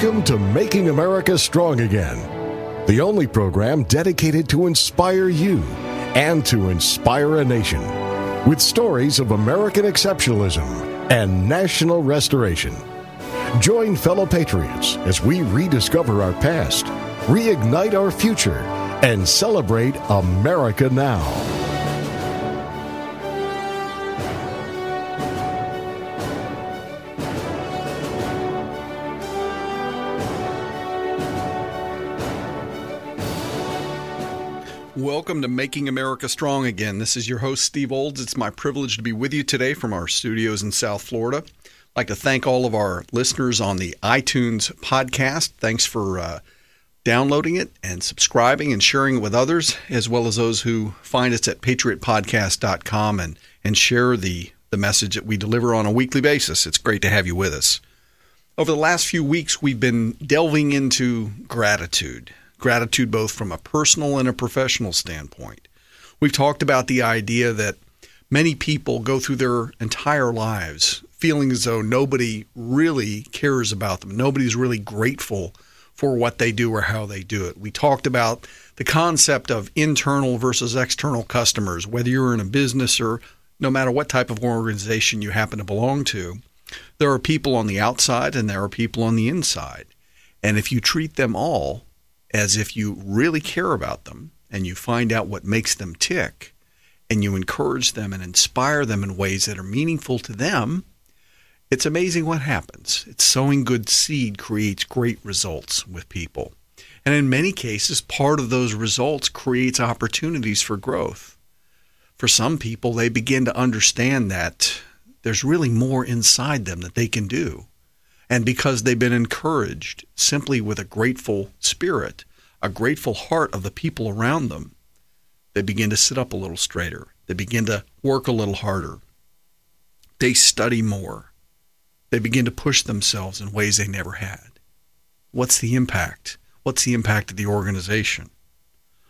Welcome to Making America Strong Again, the only program dedicated to inspire you and to inspire a nation with stories of American exceptionalism and national restoration. Join fellow patriots as we rediscover our past, reignite our future, and celebrate America now. Welcome to Making America Strong Again. This is your host, Steve Olds. It's my privilege to be with you today from our studios in South Florida. I'd like to thank all of our listeners on the iTunes podcast. Thanks for uh, downloading it and subscribing and sharing it with others, as well as those who find us at patriotpodcast.com and, and share the, the message that we deliver on a weekly basis. It's great to have you with us. Over the last few weeks, we've been delving into gratitude gratitude both from a personal and a professional standpoint. We've talked about the idea that many people go through their entire lives feeling as though nobody really cares about them. Nobody's really grateful for what they do or how they do it. We talked about the concept of internal versus external customers, whether you're in a business or no matter what type of organization you happen to belong to. There are people on the outside and there are people on the inside. And if you treat them all as if you really care about them and you find out what makes them tick and you encourage them and inspire them in ways that are meaningful to them, it's amazing what happens. It's sowing good seed creates great results with people. And in many cases, part of those results creates opportunities for growth. For some people, they begin to understand that there's really more inside them that they can do and because they've been encouraged simply with a grateful spirit, a grateful heart of the people around them, they begin to sit up a little straighter. They begin to work a little harder. They study more. They begin to push themselves in ways they never had. What's the impact? What's the impact of the organization?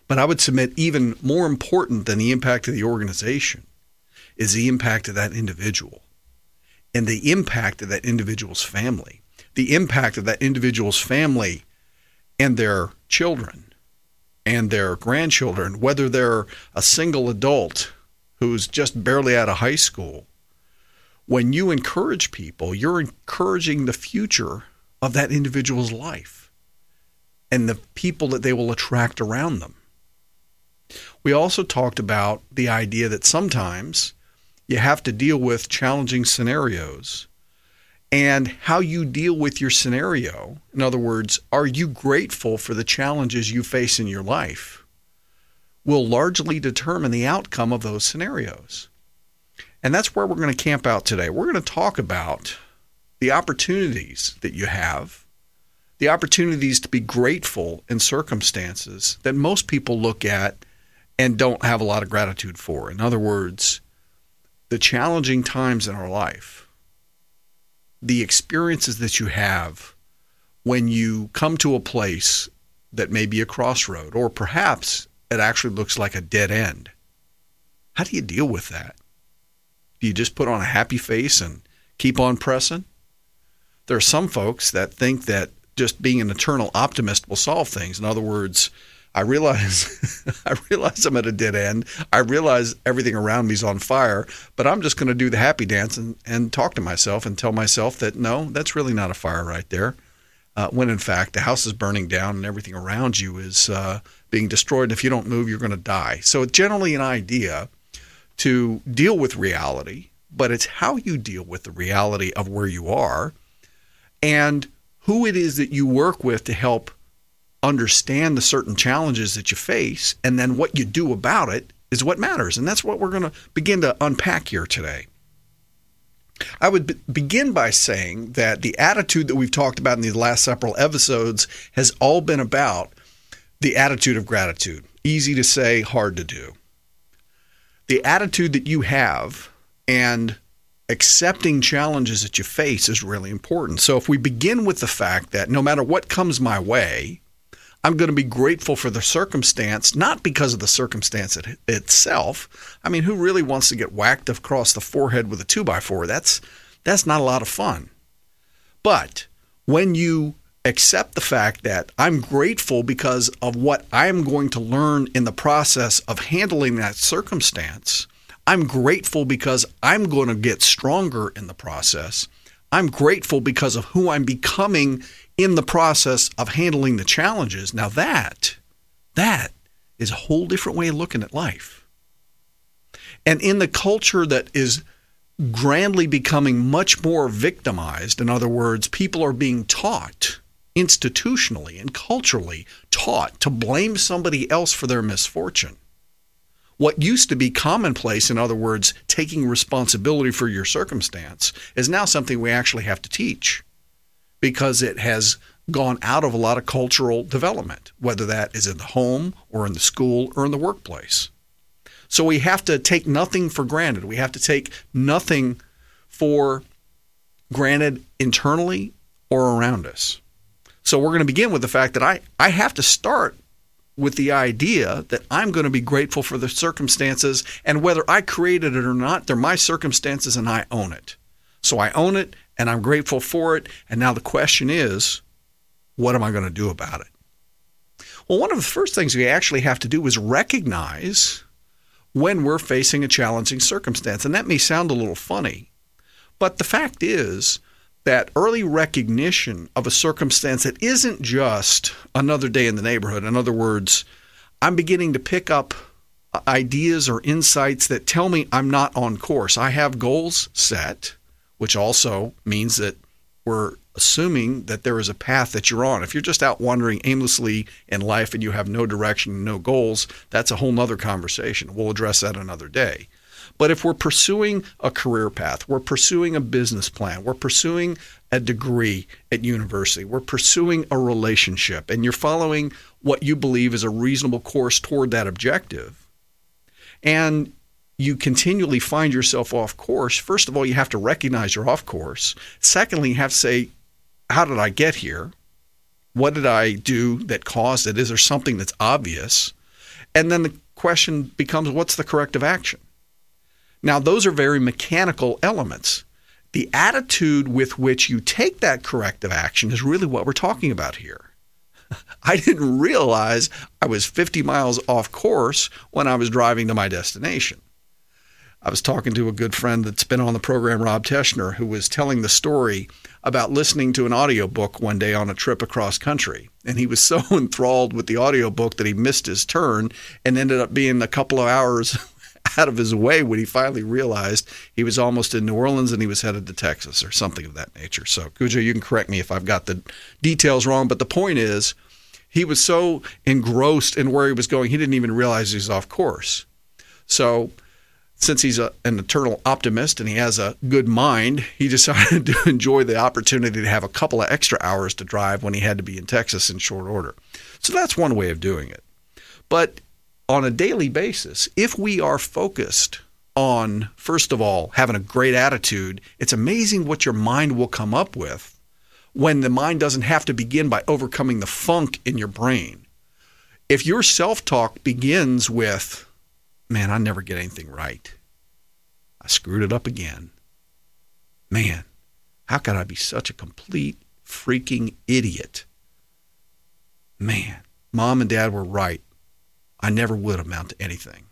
But I would submit even more important than the impact of the organization is the impact of that individual and the impact of that individual's family, the impact of that individual's family and their children and their grandchildren, whether they're a single adult who's just barely out of high school. When you encourage people, you're encouraging the future of that individual's life and the people that they will attract around them. We also talked about the idea that sometimes you have to deal with challenging scenarios. And how you deal with your scenario, in other words, are you grateful for the challenges you face in your life, will largely determine the outcome of those scenarios. And that's where we're going to camp out today. We're going to talk about the opportunities that you have, the opportunities to be grateful in circumstances that most people look at and don't have a lot of gratitude for. In other words, the challenging times in our life, the experiences that you have when you come to a place that may be a crossroad, or perhaps it actually looks like a dead end. How do you deal with that? Do you just put on a happy face and keep on pressing? There are some folks that think that just being an eternal optimist will solve things. In other words, I realize I realize I'm at a dead end. I realize everything around me is on fire, but I'm just going to do the happy dance and, and talk to myself and tell myself that no, that's really not a fire right there. Uh, when in fact the house is burning down and everything around you is uh, being destroyed. And if you don't move, you're going to die. So it's generally an idea to deal with reality, but it's how you deal with the reality of where you are and who it is that you work with to help understand the certain challenges that you face, and then what you do about it is what matters. And that's what we're going to begin to unpack here today. I would be- begin by saying that the attitude that we've talked about in these last several episodes has all been about the attitude of gratitude. Easy to say, hard to do. The attitude that you have and accepting challenges that you face is really important. So if we begin with the fact that no matter what comes my way, I'm going to be grateful for the circumstance, not because of the circumstance it, itself. I mean, who really wants to get whacked across the forehead with a two by four? That's that's not a lot of fun. But when you accept the fact that I'm grateful because of what I'm going to learn in the process of handling that circumstance. I'm grateful because I'm going to get stronger in the process. I'm grateful because of who I'm becoming in the process of handling the challenges. Now that that is a whole different way of looking at life. And in the culture that is grandly becoming much more victimized, in other words, people are being taught institutionally and culturally taught to blame somebody else for their misfortune. What used to be commonplace, in other words, taking responsibility for your circumstance, is now something we actually have to teach because it has gone out of a lot of cultural development, whether that is in the home or in the school or in the workplace. So we have to take nothing for granted. We have to take nothing for granted internally or around us. So we're going to begin with the fact that I, I have to start with the idea that I'm going to be grateful for the circumstances and whether I created it or not, they're my circumstances and I own it. So I own it and I'm grateful for it. And now the question is, what am I going to do about it? Well, one of the first things we actually have to do is recognize when we're facing a challenging circumstance. And that may sound a little funny, but the fact is that early recognition of a circumstance that isn't just another day in the neighborhood. In other words, I'm beginning to pick up ideas or insights that tell me I'm not on course. I have goals set, which also means that we're assuming that there is a path that you're on. If you're just out wandering aimlessly in life and you have no direction, no goals, that's a whole nother conversation. We'll address that another day. But if we're pursuing a career path, we're pursuing a business plan, we're pursuing a degree at university, we're pursuing a relationship, and you're following what you believe is a reasonable course toward that objective, and you continually find yourself off course, first of all, you have to recognize you're off course. Secondly, you have to say, how did I get here? What did I do that caused it? Is there something that's obvious? And then the question becomes what's the corrective action? Now, those are very mechanical elements. The attitude with which you take that corrective action is really what we're talking about here. I didn't realize I was 50 miles off course when I was driving to my destination. I was talking to a good friend that's been on the program, Rob Teschner, who was telling the story about listening to an audiobook one day on a trip across country. And he was so enthralled with the audiobook that he missed his turn and ended up being a couple of hours out of his way when he finally realized he was almost in New Orleans and he was headed to Texas or something of that nature. So, Cujo, you can correct me if I've got the details wrong, but the point is he was so engrossed in where he was going, he didn't even realize he was off course. So, since he's a, an eternal optimist and he has a good mind, he decided to enjoy the opportunity to have a couple of extra hours to drive when he had to be in Texas in short order. So that's one way of doing it. But on a daily basis, if we are focused on, first of all, having a great attitude, it's amazing what your mind will come up with when the mind doesn't have to begin by overcoming the funk in your brain. If your self talk begins with, man, I never get anything right. I screwed it up again. Man, how could I be such a complete freaking idiot? Man, mom and dad were right. I never would amount to anything.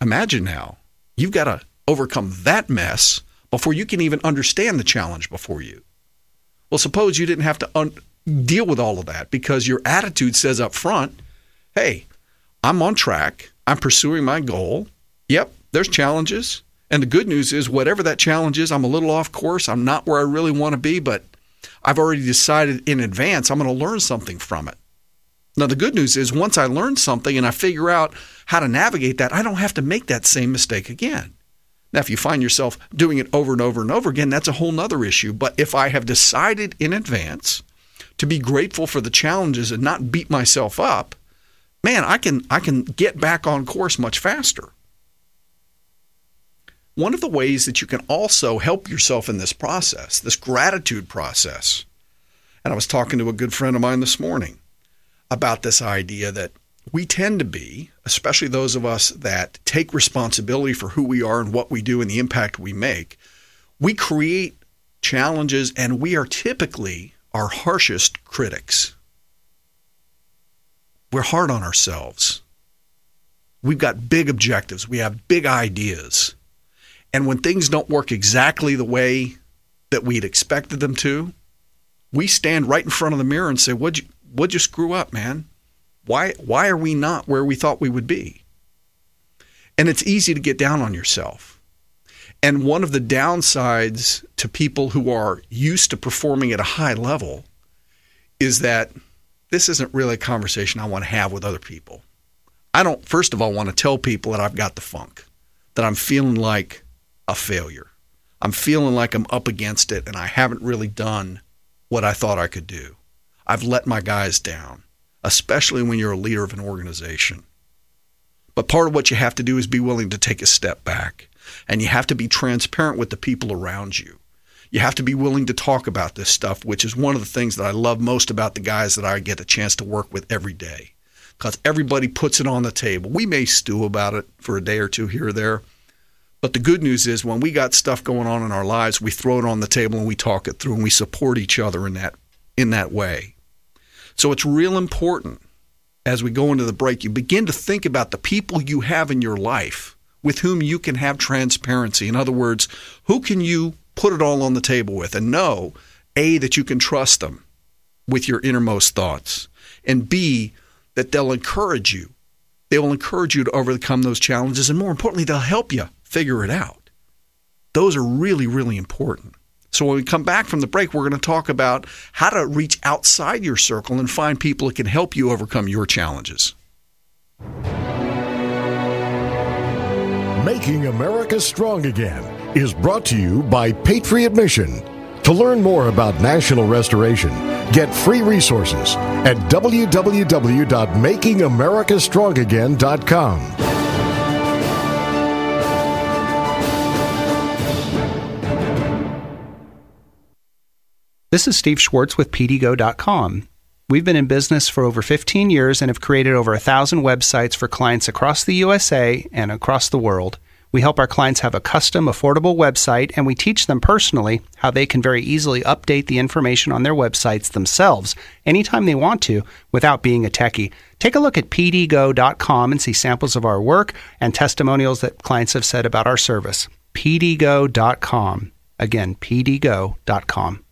Imagine now, you've got to overcome that mess before you can even understand the challenge before you. Well, suppose you didn't have to un- deal with all of that because your attitude says up front, hey, I'm on track. I'm pursuing my goal. Yep, there's challenges. And the good news is, whatever that challenge is, I'm a little off course. I'm not where I really want to be, but I've already decided in advance I'm going to learn something from it. Now, the good news is, once I learn something and I figure out how to navigate that, I don't have to make that same mistake again. Now, if you find yourself doing it over and over and over again, that's a whole nother issue. But if I have decided in advance to be grateful for the challenges and not beat myself up, man, I can I can get back on course much faster. One of the ways that you can also help yourself in this process, this gratitude process, and I was talking to a good friend of mine this morning about this idea that we tend to be, especially those of us that take responsibility for who we are and what we do and the impact we make, we create challenges, and we are typically our harshest critics. We're hard on ourselves. We've got big objectives, we have big ideas. And when things don't work exactly the way that we'd expected them to, we stand right in front of the mirror and say, "What'd you, what'd you screw up, man? Why, why are we not where we thought we would be?" And it's easy to get down on yourself. And one of the downsides to people who are used to performing at a high level is that this isn't really a conversation I want to have with other people. I don't, first of all, want to tell people that I've got the funk, that I'm feeling like a failure. I'm feeling like I'm up against it and I haven't really done what I thought I could do. I've let my guys down, especially when you're a leader of an organization. But part of what you have to do is be willing to take a step back. And you have to be transparent with the people around you. You have to be willing to talk about this stuff, which is one of the things that I love most about the guys that I get a chance to work with every day. Because everybody puts it on the table. We may stew about it for a day or two here or there. But the good news is when we got stuff going on in our lives, we throw it on the table and we talk it through and we support each other in that in that way. So it's real important as we go into the break, you begin to think about the people you have in your life with whom you can have transparency. In other words, who can you put it all on the table with and know, A, that you can trust them with your innermost thoughts, and B, that they'll encourage you. They will encourage you to overcome those challenges, and more importantly, they'll help you figure it out. Those are really, really important. So when we come back from the break, we're going to talk about how to reach outside your circle and find people that can help you overcome your challenges. Making America Strong Again is brought to you by Patriot Mission. To learn more about National Restoration, get free resources at www.makingamericastrongagain.com. This is Steve Schwartz with PDGo.com. We've been in business for over 15 years and have created over a thousand websites for clients across the USA and across the world. We help our clients have a custom, affordable website, and we teach them personally how they can very easily update the information on their websites themselves anytime they want to without being a techie. Take a look at pdgo.com and see samples of our work and testimonials that clients have said about our service. pdgo.com. Again, pdgo.com.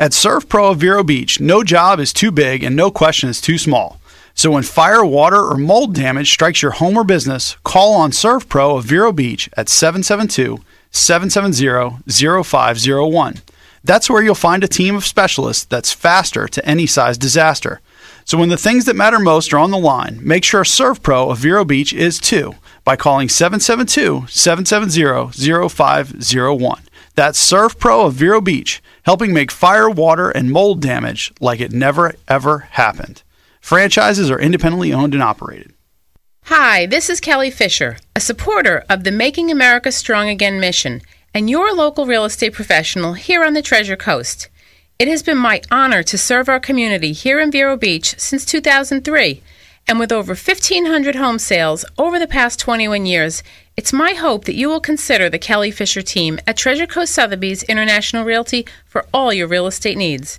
At ServPro of Vero Beach, no job is too big and no question is too small. So when fire, water, or mold damage strikes your home or business, call on ServPro of Vero Beach at 772 770 0501. That's where you'll find a team of specialists that's faster to any size disaster. So when the things that matter most are on the line, make sure ServPro of Vero Beach is too by calling 772 770 0501. That's ServPro of Vero Beach helping make fire, water, and mold damage like it never ever happened. Franchises are independently owned and operated. Hi, this is Kelly Fisher, a supporter of the Making America Strong Again mission, and your local real estate professional here on the Treasure Coast. It has been my honor to serve our community here in Vero Beach since 2003, and with over 1,500 home sales over the past 21 years, it's my hope that you will consider the Kelly Fisher team at Treasure Coast Sotheby's International Realty for all your real estate needs.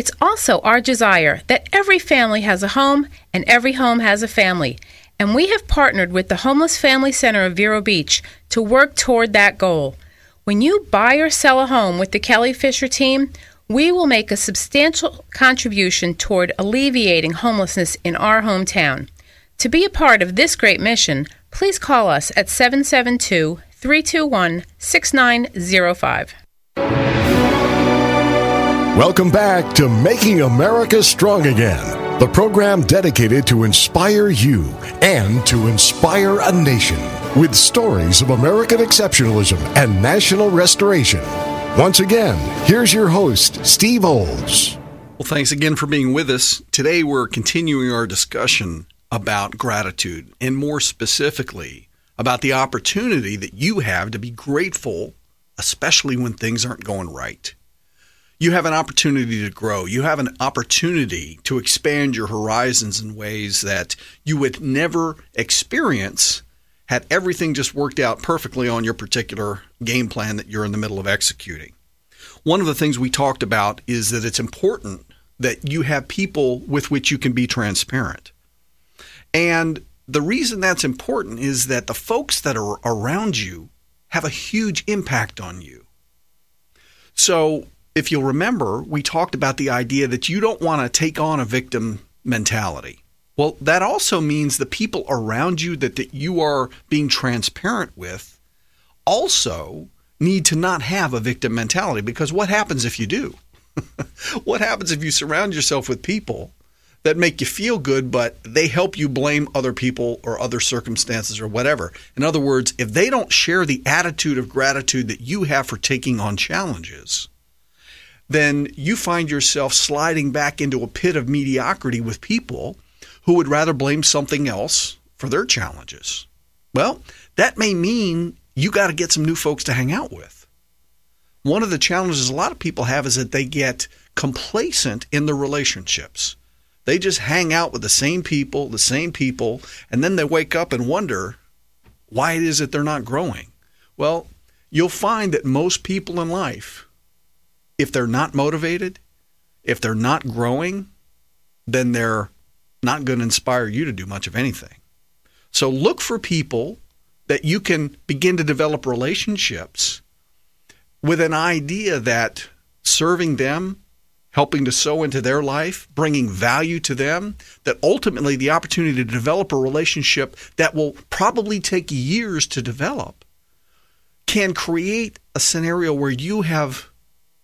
It's also our desire that every family has a home and every home has a family, and we have partnered with the Homeless Family Center of Vero Beach to work toward that goal. When you buy or sell a home with the Kelly Fisher team, we will make a substantial contribution toward alleviating homelessness in our hometown. To be a part of this great mission, please call us at 772 321 6905. Welcome back to Making America Strong Again, the program dedicated to inspire you and to inspire a nation with stories of American exceptionalism and national restoration. Once again, here's your host, Steve Olds. Well, thanks again for being with us. Today we're continuing our discussion about gratitude and more specifically about the opportunity that you have to be grateful, especially when things aren't going right. You have an opportunity to grow. You have an opportunity to expand your horizons in ways that you would never experience had everything just worked out perfectly on your particular game plan that you're in the middle of executing. one of the things we talked about is that it's important that you have people with which you can be transparent. And the reason that's important is that the folks that are around you have a huge impact on you. So, if you'll remember, we talked about the idea that you don't want to take on a victim mentality. Well, that also means the people around you that, that you are being transparent with also need to not have a victim mentality because what happens if you do? what happens if you surround yourself with people that make you feel good, but they help you blame other people or other circumstances or whatever? In other words, if they don't share the attitude of gratitude that you have for taking on challenges, then you find yourself sliding back into a pit of mediocrity with people who would rather blame something else for their challenges. Well, that may mean you got to get some new folks to hang out with. One of the challenges a lot of people have is that they get complacent in their relationships. They just hang out with the same people, the same people, and then they wake up and wonder why it is that they're not growing. Well, you'll find that most people in life, if they're not motivated, if they're not growing, then they're not going to inspire you to do much of anything. So look for people that you can begin to develop relationships with an idea that serving them, helping to sow into their life, bringing value to them, that ultimately the opportunity to develop a relationship that will probably take years to develop can create a scenario where you have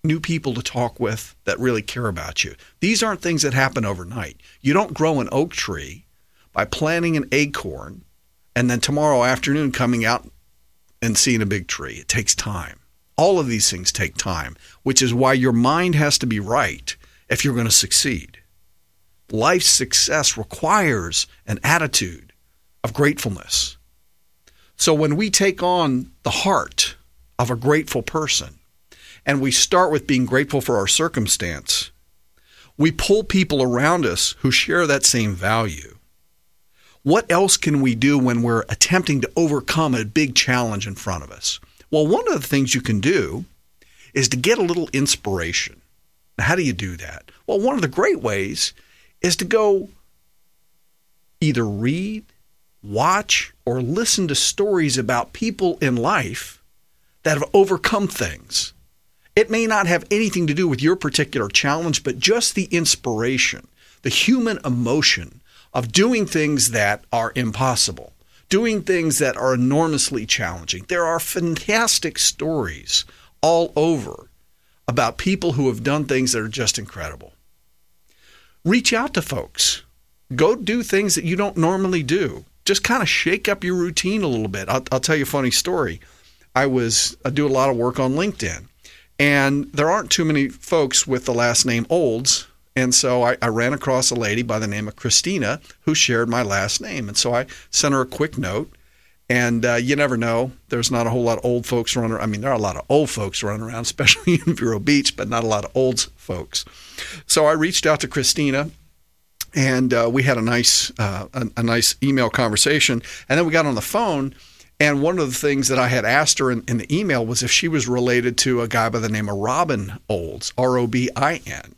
new people to talk with that really care about you. These aren't things that happen overnight. You don't grow an oak tree by planting an acorn and then tomorrow afternoon coming out and seeing a big tree. It takes time. All of these things take time, which is why your mind has to be right if you're going to succeed. Life's success requires an attitude of gratefulness. So when we take on the heart of a grateful person and we start with being grateful for our circumstance, we pull people around us who share that same value what else can we do when we're attempting to overcome a big challenge in front of us? Well, one of the things you can do is to get a little inspiration. How do you do that? Well, one of the great ways is to go either read, watch, or listen to stories about people in life that have overcome things. It may not have anything to do with your particular challenge, but just the inspiration, the human emotion of doing things that are impossible, doing things that are enormously challenging. There are fantastic stories all over about people who have done things that are just incredible. Reach out to folks. Go do things that you don't normally do. Just kind of shake up your routine a little bit. I'll, I'll tell you a funny story. I was I do a lot of work on LinkedIn, and there aren't too many folks with the last name Olds and so I, I, ran across a lady by the name of Christina who shared my last name. And so I sent her a quick note. And uh, you never know. There's not a whole lot of old folks running around. I mean, there are a lot of old folks running around, especially in Vero Beach, but not a lot of old folks. So I reached out to Christina and uh, we had a nice, uh, a, a nice email conversation. And then we got on the phone. And one of the things that I had asked her in, in, the email was if she was related to a guy by the name of Robin Olds, R O B I N.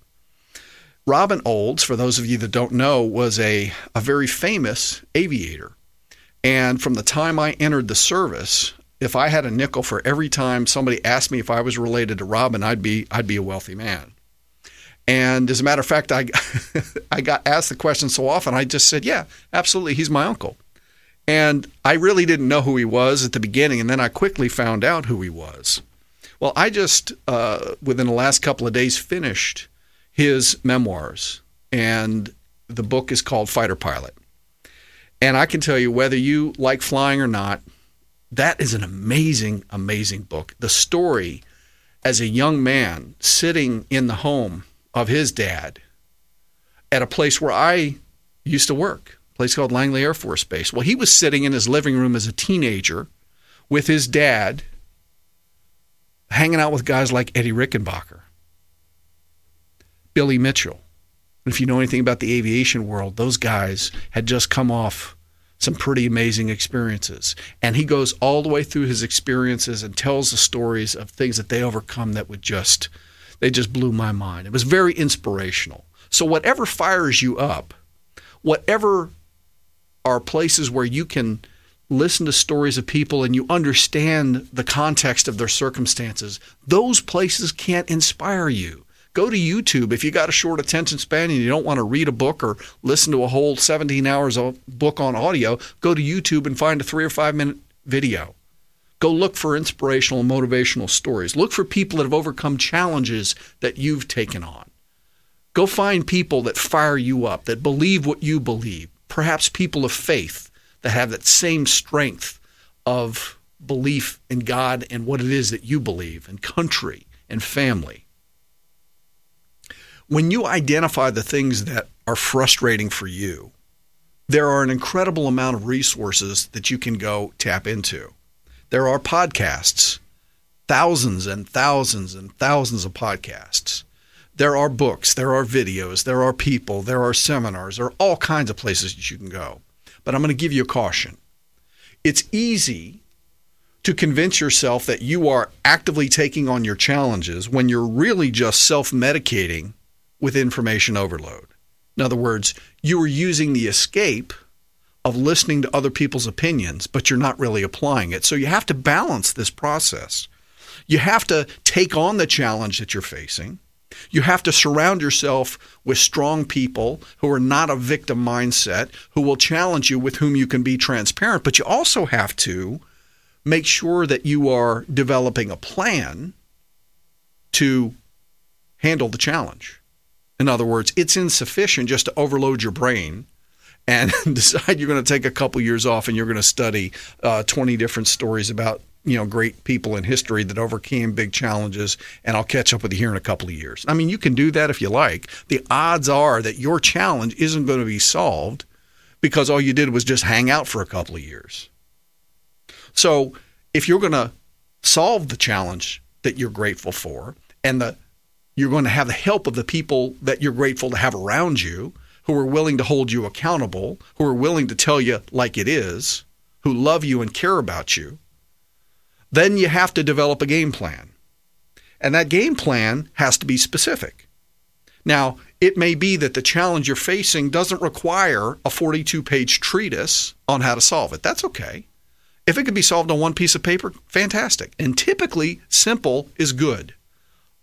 Robin Olds, for those of you that don't know, was a, a very famous aviator. And from the time I entered the service, if I had a nickel for every time somebody asked me if I was related to Robin, I'd be I'd be a wealthy man. And as a matter of fact, I I got asked the question so often, I just said, "Yeah, absolutely, he's my uncle." And I really didn't know who he was at the beginning, and then I quickly found out who he was. Well, I just uh, within the last couple of days finished his memoirs, and the book is called Fighter Pilot. And I can tell you, whether you like flying or not, that is an amazing, amazing book. The story as a young man sitting in the home of his dad at a place where I used to work, place called Langley Air Force Base. Well, he was sitting in his living room as a teenager with his dad, hanging out with guys like Eddie Rickenbacker. Billy Mitchell. And if you know anything about the aviation world, those guys had just come off some pretty amazing experiences. And he goes all the way through his experiences and tells the stories of things that they overcome that would just, they just blew my mind. It was very inspirational. So, whatever fires you up, whatever are places where you can listen to stories of people and you understand the context of their circumstances, those places can't inspire you. Go to YouTube if you got a short attention span and you don't want to read a book or listen to a whole 17 hours of book on audio. Go to YouTube and find a three or five minute video. Go look for inspirational and motivational stories. Look for people that have overcome challenges that you've taken on. Go find people that fire you up, that believe what you believe. Perhaps people of faith that have that same strength of belief in God and what it is that you believe, and country and family. When you identify the things that are frustrating for you, there are an incredible amount of resources that you can go tap into. There are podcasts, thousands and thousands and thousands of podcasts. There are books, there are videos, there are people, there are seminars, there are all kinds of places that you can go. But I'm going to give you a caution. It's easy to convince yourself that you are actively taking on your challenges when you're really just self medicating with information overload. In other words, you are using the escape of listening to other people's opinions, but you're not really applying it. So you have to balance this process. You have to take on the challenge that you're facing. You have to surround yourself with strong people who are not a victim mindset, who will challenge you, with whom you can be transparent. But you also have to make sure that you are developing a plan to handle the challenge. In other words, it's insufficient just to overload your brain and decide you're going to take a couple years off and you're going to study uh, 20 different stories about you know great people in history that overcame big challenges and I'll catch up with you here in a couple of years. I mean, you can do that if you like. The odds are that your challenge isn't going to be solved because all you did was just hang out for a couple of years. So, if you're going to solve the challenge that you're grateful for and the you're going to have the help of the people that you're grateful to have around you who are willing to hold you accountable, who are willing to tell you like it is, who love you and care about you. Then you have to develop a game plan. And that game plan has to be specific. Now, it may be that the challenge you're facing doesn't require a 42 page treatise on how to solve it. That's okay. If it can be solved on one piece of paper, fantastic. And typically, simple is good.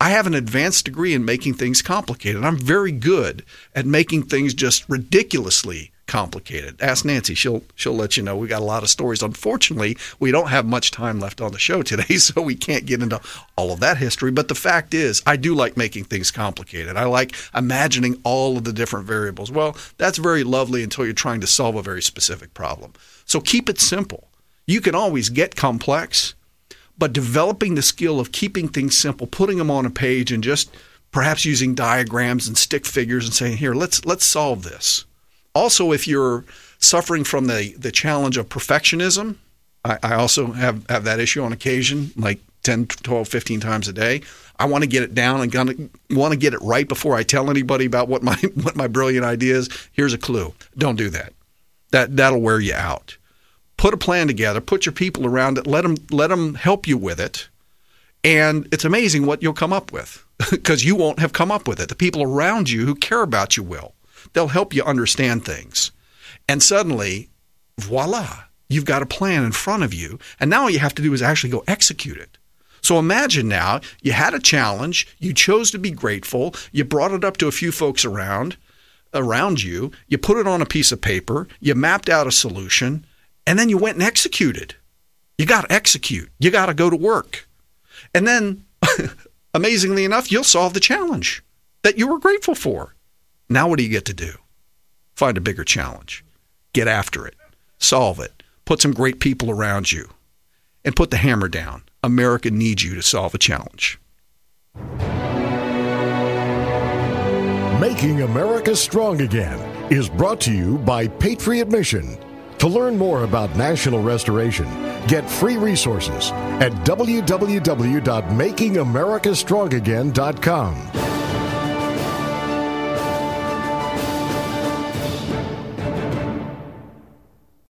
I have an advanced degree in making things complicated. I'm very good at making things just ridiculously complicated. Ask Nancy; she'll she'll let you know. We got a lot of stories. Unfortunately, we don't have much time left on the show today, so we can't get into all of that history. But the fact is, I do like making things complicated. I like imagining all of the different variables. Well, that's very lovely until you're trying to solve a very specific problem. So keep it simple. You can always get complex, but developing the skill of keeping things simple, putting them on a page, and just perhaps using diagrams and stick figures and saying, "Here, let's let's solve this." Also, if you're suffering from the the challenge of perfectionism, I, I also have have that issue on occasion, like 10, 12, 15 times a day. I want to get it down and gonna want to get it right before I tell anybody about what my what my brilliant idea is. Here's a clue: don't do that. That that'll wear you out put a plan together, put your people around it, let them let them help you with it, and it's amazing what you'll come up with because you won't have come up with it. The people around you who care about you will. They'll help you understand things, and suddenly, voila, you've got a plan in front of you, and now all you have to do is actually go execute it. So imagine now you had a challenge, you chose to be grateful, you brought it up to a few folks around around you, you put it on a piece of paper, you mapped out a solution, and then you went and executed. You got to execute. You got to go to work. And then, amazingly enough, you'll solve the challenge that you were grateful for. Now, what do you get to do? Find a bigger challenge, get after it, solve it, put some great people around you, and put the hammer down. America needs you to solve a challenge. Making America Strong Again is brought to you by Patriot Mission to learn more about National Restoration, get free resources at www.makingamericastrongagain.com.